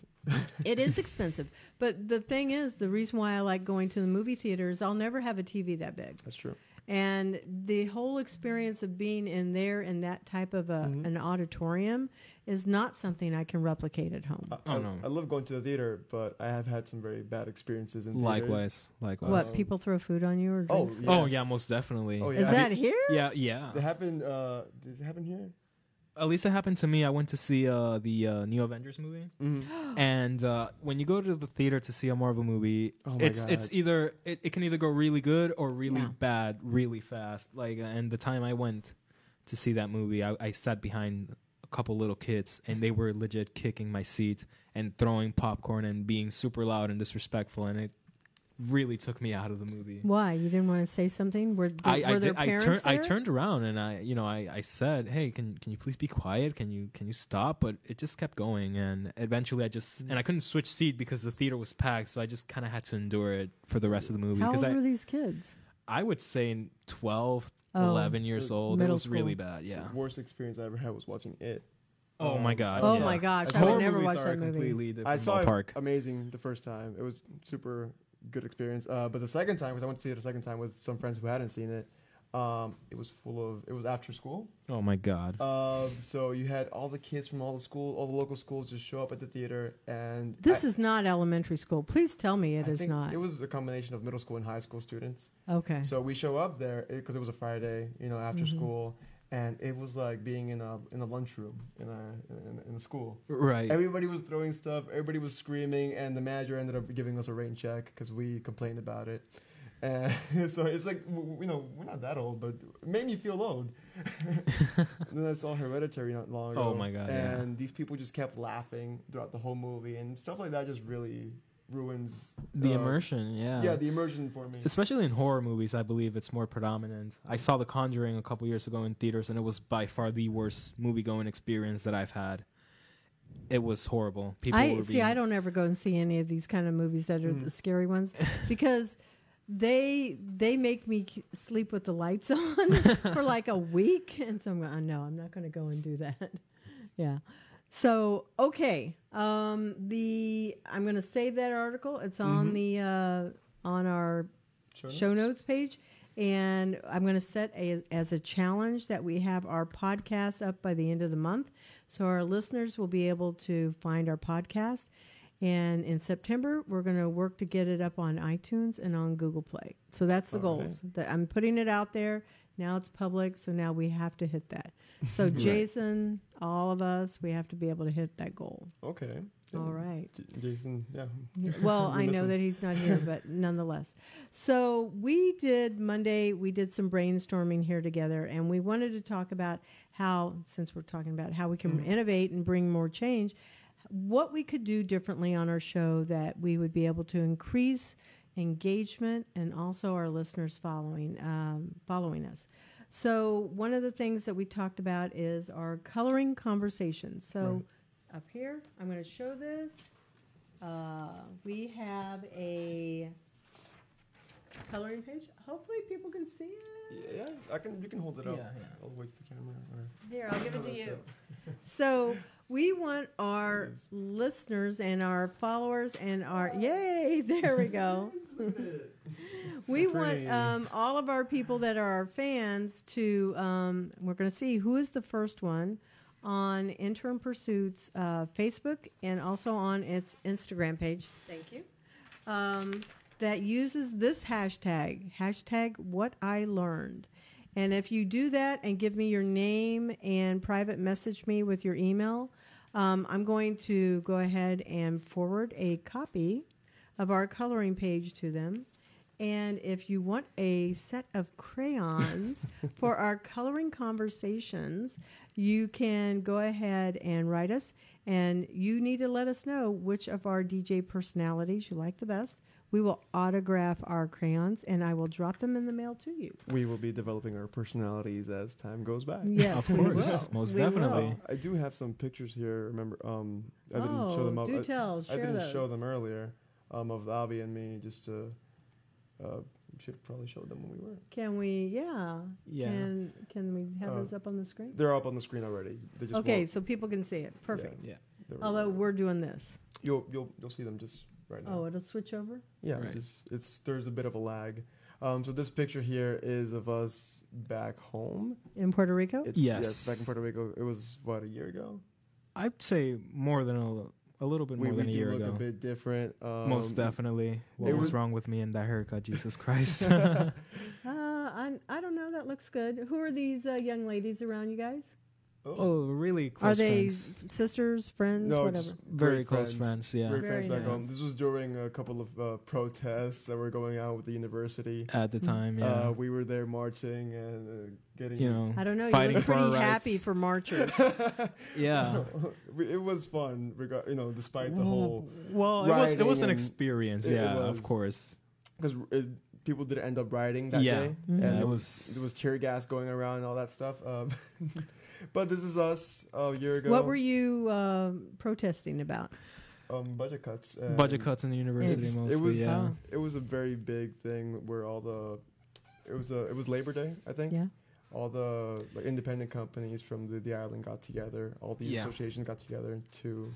It is expensive. But the thing is, the reason why I like going to the movie theater is I'll never have a TV that big. That's true. And the whole experience of being in there in that type of a, Mhm. an auditorium is not something I can replicate at home. I, Oh, no. I love going to the theater, but I have had some very bad experiences in theaters. Likewise, likewise. what Um, people throw food on you or oh, drinks? Oh Yes. yeah, most definitely. Oh, Is yeah. that here? Yeah, yeah. It happened. Uh, did it happen here? At least it happened to me. I went to see uh, the uh, New Avengers movie, Mm-hmm. and uh, when you go to the theater to see a Marvel movie, Oh my it's it's either it, it can either go really good or really Yeah. bad really fast. Like, and the time I went to see that movie, I, I sat behind a couple little kids, and they were legit kicking my seat and throwing popcorn and being super loud and disrespectful, and it really took me out of the movie. Why you didn't want to say something? Were, th- I, were I, there did, I, parents turned, I turned around and I you know I, I said hey can can you please be quiet can you can you stop but it just kept going and eventually I just and I couldn't switch seat because the theater was packed so I just kind of had to endure it for the rest of the movie How because old I were these kids? I would say 12 Oh, 11 years old it middle was really bad yeah The worst experience I ever had was watching it. oh Um, my god Oh I saw- my gosh, I I would never movies watch that movie. completely I saw ballpark it amazing the first time. It was super good experience. Uh, but the second time, because I went to see it a second time with some friends who hadn't seen it, um, it was full of. It was after school. oh my god Uh, so you had all the kids from all the school, all the local schools, just show up at the theater, and This I- is not elementary school. Please tell me it I is think not. It was a combination of middle school and high school students. okay. So we show up there because it was a Friday, you know, after Mhm. school, and it was like being in a in a lunchroom in a in, in a school. right Everybody was throwing stuff. Everybody was screaming, and the manager ended up giving us a rain check because we complained about it. And so it's like you know we're not that old, but it made me feel old. and then I saw Hereditary not long oh ago. Oh my God, yeah. And these people just kept laughing throughout the whole movie, and stuff like that just really ruins the uh, immersion yeah Yeah, the immersion for me. especially in horror movies i believe it's more predominant i saw the conjuring a couple years ago in theaters and it was by far the worst movie going experience that i've had it was horrible people I were see. being, I don't ever go and see any of these kind of movies that are Mhm. the scary ones because they they make me k- sleep with the lights on for like a week, and so I'm going. oh, No, I'm not going to go and do that. yeah. So okay, um, the I'm going to save that article. It's on Mhm. the uh, on our show notes page. And I'm going to set a, as a challenge that we have our podcast up by the end of the month. So our listeners will be able to find our podcast. And in September, we're going to work to get it up on iTunes and on Google Play. So that's the All goals. That I'm putting it out there. Now it's public. So now we have to hit that. So Right. Jason, all of us, we have to be able to hit that goal. Okay. All right. J- Jason, yeah. Well, I know that he's not here, but nonetheless. So we did Monday, we did some brainstorming here together, and we wanted to talk about how, since we're talking about how we can Mhm. innovate and bring more change, what we could do differently on our show that we would be able to increase engagement and also our listeners following um, following us. So one of the things that we talked about is our coloring conversations. So Right. up here, I'm going to show this. Uh, we have a coloring page. Hopefully, people can see it. Yeah, I can. You can hold it up. Yeah, yeah. I'll wait the camera. Or, Here, I'll give it Oh, to you. So we want our listeners and our followers and our yay! There we go. we So want um, all of our people that are our fans to. Um, we're going to see who is the first one on Intern Pursuit's uh, Facebook and also on its Instagram page. Thank you. Um, that uses this hashtag hashtag What I Learned. And if you do that and give me your name and private message me with your email, um, I'm going to go ahead and forward a copy of our coloring page to them. And if you want a set of crayons for our coloring conversations, you can go ahead and write us. And you need to let us know which of our DJ personalities you like the best. We will autograph our crayons and I will drop them in the mail to you. We will be developing our personalities as time goes by. Yes, of we course will. most We definitely will. I do have some pictures here. Remember, um, I didn't oh, show them up. do I, tell. I Share didn't those. show them earlier. Um, of Avi and me, just to. Uh, should probably show them when we were. Can we? Yeah. yeah Can Can we have Uh, those up on the screen? They're up on the screen already. They just Okay, won't- so people can see it. Perfect. yeah they're- Although we're doing this. you'll you'll you'll see them just right now. Oh, it'll switch over. Yeah, Right. just it's there's a bit of a lag. Um, so this picture here is of us back home. In Puerto Rico? It's, Yes. back in Puerto Rico. It was what a year ago. I'd say more than a, a little bit we more we than a do year look ago. a bit different. Um, Most definitely. What was was- wrong with me and that haircut? Jesus Christ. Uh, I, I don't know. That looks good. Who are these uh, young ladies around you guys? Oh, really close are they friends. sisters, friends, No, whatever? Very great close friends. Yeah. Great Very friends back nice. home. This was during a couple of uh, protests that were going on with the university. At the time, yeah. Uh, we were there marching and uh, getting. you know, I don't know. fighting you look pretty happy for marchers. yeah. It was fun, rega- you know, despite the whole Well, it was it was an experience. it- it yeah, was. of course. because people did end up rioting that Yeah. day. Mhm. Yeah, and it was. there was tear gas going around and all that stuff. Um, but this is us a year ago. what were you um protesting about? um, budget cuts? and budget cuts in the university It's- mostly. It was yeah. Oh. it was a very big thing where all the it was a it was Labor Day I think. Yeah. All the like independent companies from the, the island got together. All the Yeah. associations got together to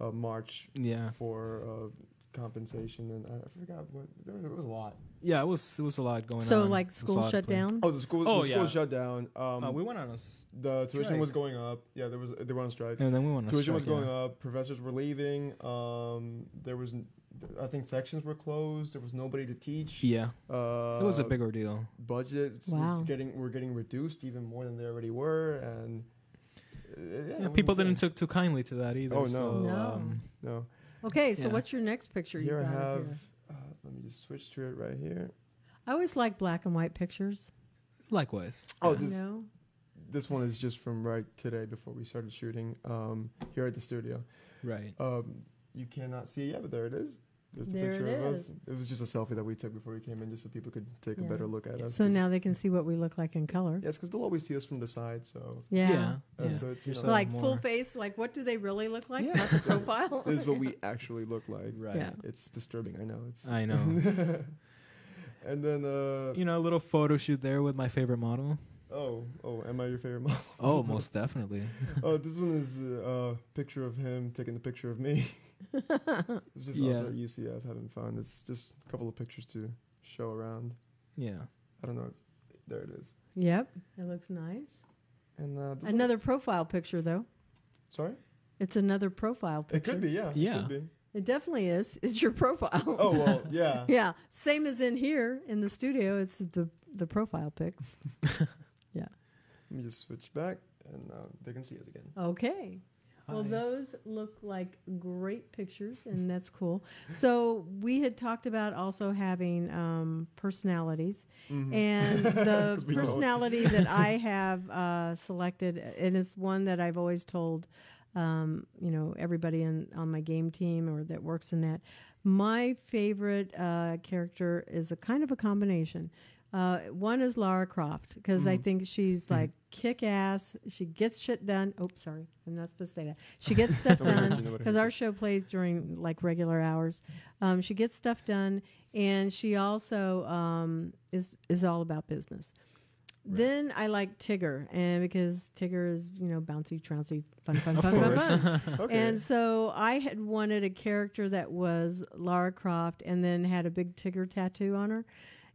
uh, march Yeah. for uh, compensation, and I, I forgot what there was, there was a lot. Yeah, it was it was a lot going on. So, like, school lot shut down? Oh, the school Oh, the school yeah. shut down. Um, Uh, we went on a s- the tuition strike. was going up. Yeah, there was they were on strike. and then we went on a Tuition was going yeah. up. Professors were leaving. Um, there was, I think sections were closed. There was nobody to teach. Yeah, Uh, it was a big ordeal. budget. Wow. It's getting we're getting reduced even more than they already were, and uh, yeah, Yeah, people insane. didn't took too kindly to that either. Oh, no. so, No. Um, No, Okay, so Yeah. what's your next picture? here you I got up have. here? Uh, let me just switch to it right here. I always like black and white pictures. likewise. Oh, you this know? this one is just from right today before we started shooting. Um, here at the studio. Right. Um, you cannot see it yet, but there it is. There's the There picture it of is. us. It was just a selfie that we took before we came in, just so people could take Yeah. a better look at us. So now they can see what we look like in color. Yes, because they'll always see us from the side. So Yeah. Yeah. Uh, yeah. so it's, you know- Like more- full face, like what do they really look like? Yeah. Not the profile. this is what we actually look like. Right. Yeah. It's disturbing. I know. It's. I know. and then, uh, you know, a little photo shoot there with my favorite model. oh, oh, am I your favorite model? Oh, most definitely. oh, this one is a uh, picture of him taking a picture of me. It's just Yeah. also at UCF having fun. It's just a couple of pictures to show around. Yeah. I don't know. There it is. Yep. It looks nice. And uh, this one- Another profile picture, though. Sorry. It's another profile picture. It could be. Yeah. Yeah. It could be. It definitely is. It's your profile. Oh well. Yeah. yeah. Same as in here in the studio. It's the the profile pics. Yeah. Let me just switch back, and uh, they can see it again. Okay. Well, those look like great pictures, and that's cool. So we had talked about also having um, personalities, Mhm. and the 'Cause we know it. personality that I have uh, selected, and it's one that I've always told, um, you know, everybody in on my game team or that works in that. My favorite uh, character is a kind of a combination. Uh, one is Lara Croft because I Mhm. think she's like kick ass. She gets shit done. Oh, sorry, I'm not supposed to say that. She gets stuff done because our show plays during like regular hours. Um, she gets stuff done, and she also um, is is all about business. Right. Then I like Tigger, and because Tigger is you know bouncy, trouncy, fun, fun, fun, fun, fun. Okay. And so I had wanted a character that was Lara Croft and then had a big Tigger tattoo on her.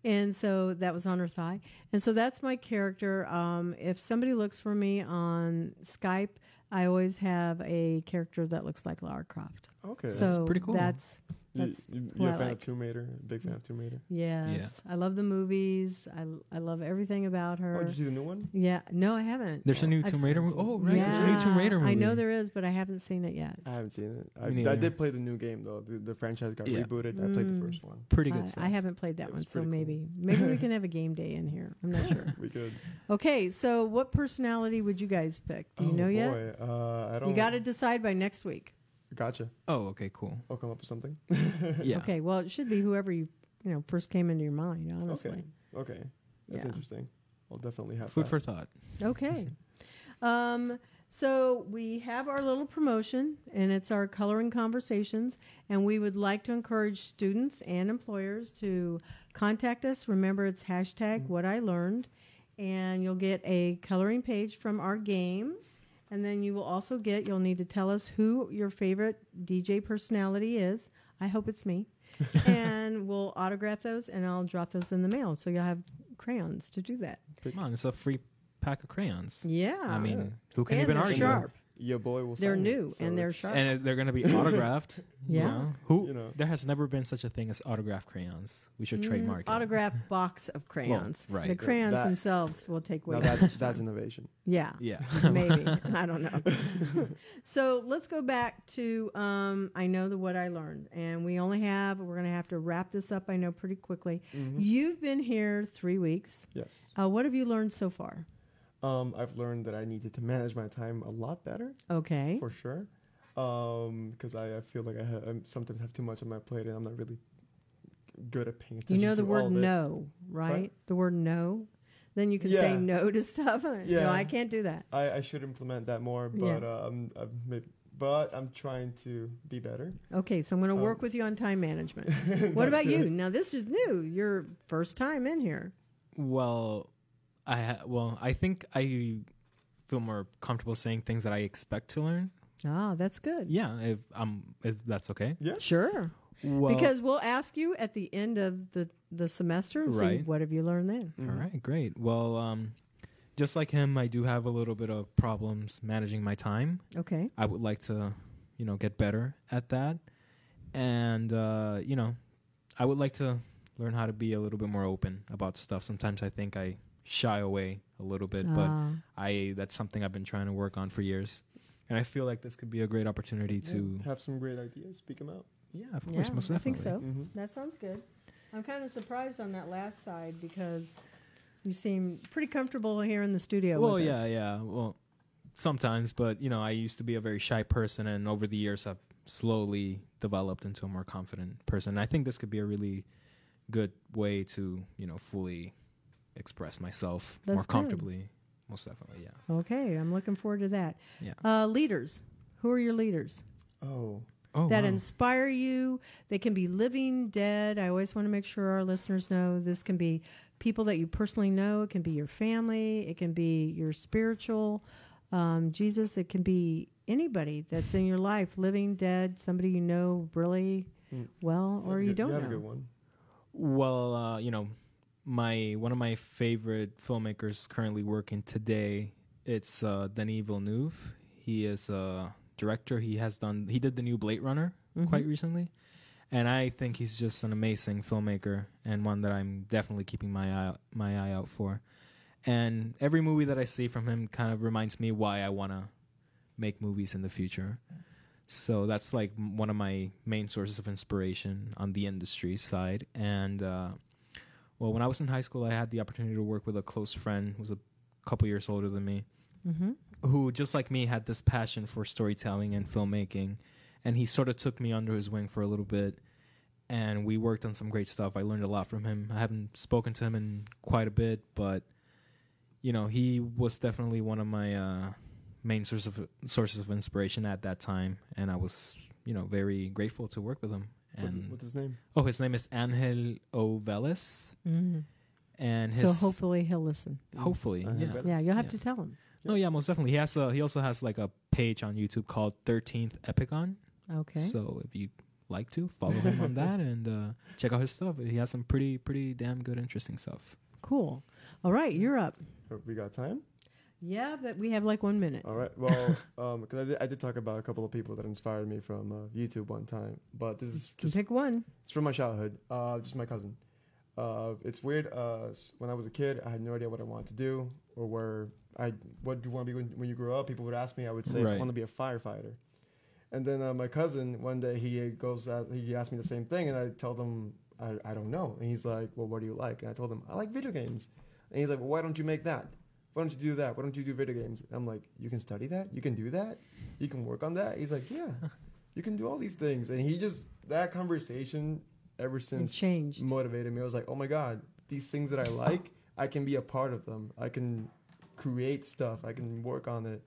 And so that was on her thigh. And so that's my character. Um, if somebody looks for me on Skype, I always have a character that looks like Lara Croft. okay. so pretty cool. That's You- that's you, what you're I a fan like. of Tomb Raider. Big fan of Tomb Raider. yes. I love the movies. I, I love everything about Oh, her. did you see the new one? yeah. No, I haven't. There's a new I've Tomb Raider movie. Oh, right. yeah, There's a new Tomb Raider movie. I know there is, but I haven't seen it yet. I haven't seen it. I, I did play the new game though. The, the franchise got Yeah. rebooted. I played the Mm. first one. Pretty I, good stuff. I haven't played that It one, so cool. maybe maybe we can have a game day in here. I'm not sure. we could. Okay, so what personality would you guys pick? Do you oh, know yet? Uh, I don't. You got to decide by next week. Gotcha. oh, okay, cool. I'll come up with something. Yeah. Okay, well, it should be whoever you you know first came into your mind. Honestly, Okay. Okay. That's Yeah. interesting. I'll definitely have Food that. for thought. okay. Um, so we have our little promotion, and it's our coloring conversations, and we would like to encourage students and employers to contact us. Remember, it's hashtag Mhm. What I Learned, and you'll get a coloring page from our game. And then you will also get, you'll need to tell us who your favorite DJ personality is. I hope it's me. and we'll autograph those, and I'll drop those in the mail. So you'll have crayons to do that. Come on, it's a free pack of crayons. Yeah, I mean, who can and even argue? sharp. Your boy will. They're sign new, it, so and they're sharp. And they're going to be autographed. you Yeah. know? Who? You know. There has never been such a thing as autographed crayons. We should Mm, trademark it. autograph box of crayons. right. The crayons That- themselves will take Now way. that's that's innovation. yeah, Yeah. maybe I don't know. so let's go back to um, I know the what I learned, and we only have we're going to have to wrap this up. I know pretty quickly. Mhm. You've been here three weeks. Yes. Uh, what have you learned so far? Um, I've learned that I needed to manage my time a lot better, Okay. for sure. Um, because I, I feel like I, ha- I sometimes have too much on my plate, and I'm not really good at paying attention. You know the to word all of it. no, right? The word no. Then you can say no to stuff. No, I can't do that. I, I should implement that more, Yeah. but uh, I'm, I'm maybe, but I'm trying to be better. Okay, so I'm going to Um, work with you on time management. what about you? Now this is new. Your first time in here. Well, I ha- well, I think I feel more comfortable saying things that I expect to learn. Ah, that's good. Yeah, if um, if that's okay. Yeah. Sure. Well, because we'll ask you at the end of the the semester and see what have you learned then. Mhm. all right, great. Well, um, just like him, I do have a little bit of problems managing my time. Okay. I would like to, you know, get better at that, and uh, you know, I would like to learn how to be a little bit more open about stuff. Sometimes I think I shy away a little bit, but Ah, I that's something I've been trying to work on for years, and I feel like this could be a great opportunity Yeah. to. have some great ideas. Speak them out. Yeah, of yeah, course, most I think definitely. so. Mhm. That sounds good. I'm kind of surprised on that last side because you seem pretty comfortable here in the studio. Well, with yeah, us. yeah. Well, sometimes, but you know, I used to be a very shy person, and over the years, I've slowly developed into a more confident person. I think this could be a really good way to, you know, fully express myself That's more good. comfortably. Most definitely, yeah. Okay, I'm looking forward to that. Yeah. Uh, leaders. Who are your leaders? Oh, Oh, that wow. inspire you. They can be living, dead. I always want to make sure our listeners know this can be people that you personally know. It can be your family. It can be your spiritual um, Jesus. It can be anybody that's in your life, living, dead, somebody you know really Mm. well, or you don't you have know. a good one. Well, uh, you know, my one of my favorite filmmakers currently working today. It's uh, Denis Villeneuve. He is a director. He has done. He did the new Blade Runner Mhm. quite recently, and I think he's just an amazing filmmaker and one that I'm definitely keeping my eye out, my eye out for. And every movie that I see from him kind of reminds me why I want to make movies in the future. So that's like one of my main sources of inspiration on the industry side. And uh, well, when I was in high school, I had the opportunity to work with a close friend who was a couple years older than me, Mm-hmm. who just like me had this passion for storytelling and filmmaking. And he sort of took me under his wing for a little bit. And we worked on some great stuff. I learned a lot from him. I haven't spoken to him in quite a bit, but you know, he was definitely one of my uh, main sources of sources of inspiration at that time, and I was, you know, very grateful to work with him. What- And what's his name? oh, his name is Angel Ovelis. Mm-hmm. and So hopefully he'll listen. hopefully, Angel yeah. Yeah, you'll have Yeah. to tell him. Oh yeah, most definitely. He has a he also has like a page on YouTube called Thirteenth Epicon. Okay. So if you like to follow him on that and uh, check out his stuff, he has some pretty pretty damn good interesting stuff. cool. All right, you're up. We got time. Yeah, but we have like one minute. All right. Well, um, because I did, I did talk about a couple of people that inspired me from uh, YouTube one time, but this is just pick one. it's from my childhood. Uh, just my cousin. Uh, it's weird. Uh, when I was a kid, I had no idea what I wanted to do or where I what do you want to be when, when you grow up. People would ask me. I would say I want to be a firefighter. And then uh, my cousin one day he goes uh, he asked me the same thing, and I tell him I, I don't know. And he's like, well, what do you like? And I told him I like video games. And he's like, well, why don't you make that? Why don't you do that? Why don't you do video games? And I'm like, you can study that. You can do that. You can work on that. He's like, yeah, you can do all these things. And he just that conversation ever since changed. motivated me. I was like, oh my god, these things that I like, I can be a part of them. I can create stuff. I can work on it.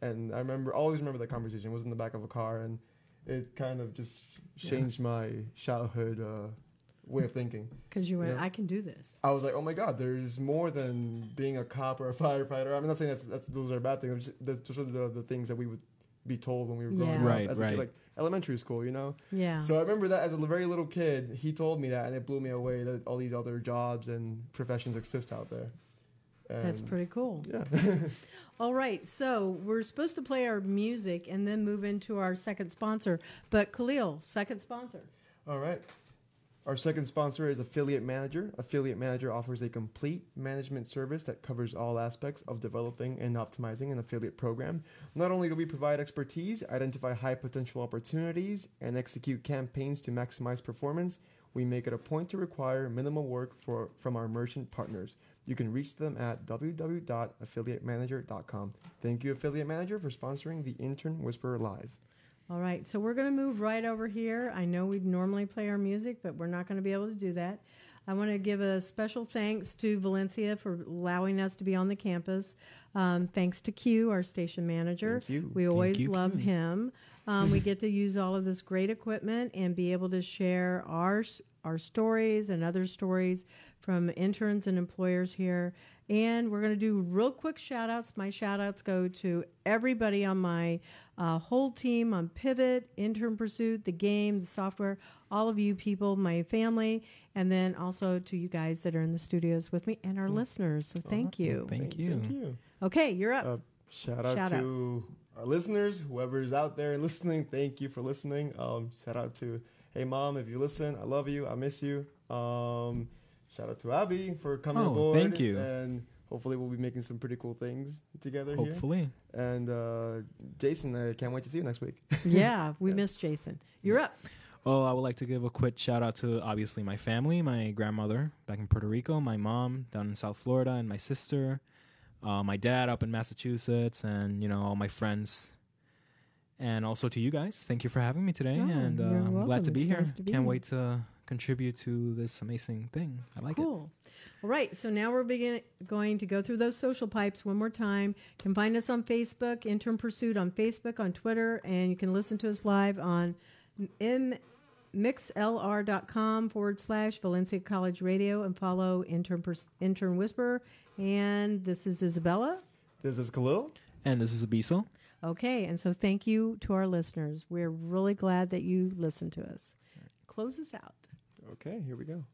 And I remember, always remember that conversation. It was in the back of a car, and it kind of just Yeah. changed my childhood uh, way of thinking. Because you went, Yeah. I can do this. I was like, oh my god, there's more than being a cop or a firefighter. I'm not saying that's, that's those are bad things. Just, that's just the, the things that we would be told when we were growing Yeah. up Right, as a right. kid, like elementary school, you know. Yeah. So I remember that as a very little kid, he told me that, and it blew me away that all these other jobs and professions exist out there. That's pretty cool. Yeah. All right, so we're supposed to play our music and then move into our second sponsor. But Kahlil, second sponsor. All right. Our second sponsor is Affiliate Manager. Affiliate Manager offers a complete management service that covers all aspects of developing and optimizing an affiliate program. Not only do we provide expertise, identify high potential opportunities, and execute campaigns to maximize performance, we make it a point to require minimal work for, from our merchant partners. You can reach them at www.affiliatemanager.com. Thank you, Affiliate Manager, for sponsoring the Intern Whisperer Live. All right, so we're going to move right over here. I know we'd normally play our music, but we're not going to be able to do that. I want to give a special thanks to Valencia for allowing us to be on the campus. Um, thanks to Q, our station manager. Thank you. We always you, love Q. him. Um, we get to use all of this great equipment and be able to share our our stories and other stories from interns and employers here. And we're going to do real quick shout outs. My shout outs go to everybody on my uh, whole team on Pivot, Intern Pursuit, the game, the software, all of you people, my family, and then also to you guys that are in the studios with me and our listeners. So thank you. Thank you. Thank you. Okay, you're up. Uh, shout out Shout to our listeners, whoever's out there listening. Thank you for listening. Um, shout out to Hey Mom, if you listen, I love you. I miss you. Um, shout out to Abby for coming Oh, aboard. thank you. And hopefully we'll be making some pretty cool things together here. Hopefully. And uh, Jason, I can't wait to see you next week. yeah, we miss Jason. You're up. Oh, I would like to give a quick shout out to obviously my family, my grandmother back in Puerto Rico, my mom down in South Florida, and my sister, uh, my dad up in Massachusetts, and you know all my friends, and also to you guys. Thank you for having me today, Oh, and uh, I'm glad welcome. to be It's here. nice to be Can't here. wait to contribute to this amazing thing. I like it. cool. All right, so now we're begin- going to go through those social pipes one more time. You can find us on Facebook, Intern Pursuit on Facebook, on Twitter, and you can listen to us live on m- mixlr.com forward slash Valencia College Radio and follow Intern, Purs- Intern Whisperer. And this is Isabella. This is Kahlil. And this is Abiso. Okay, and so thank you to our listeners. We're really glad that you listened to us. Close us out. Okay, here we go.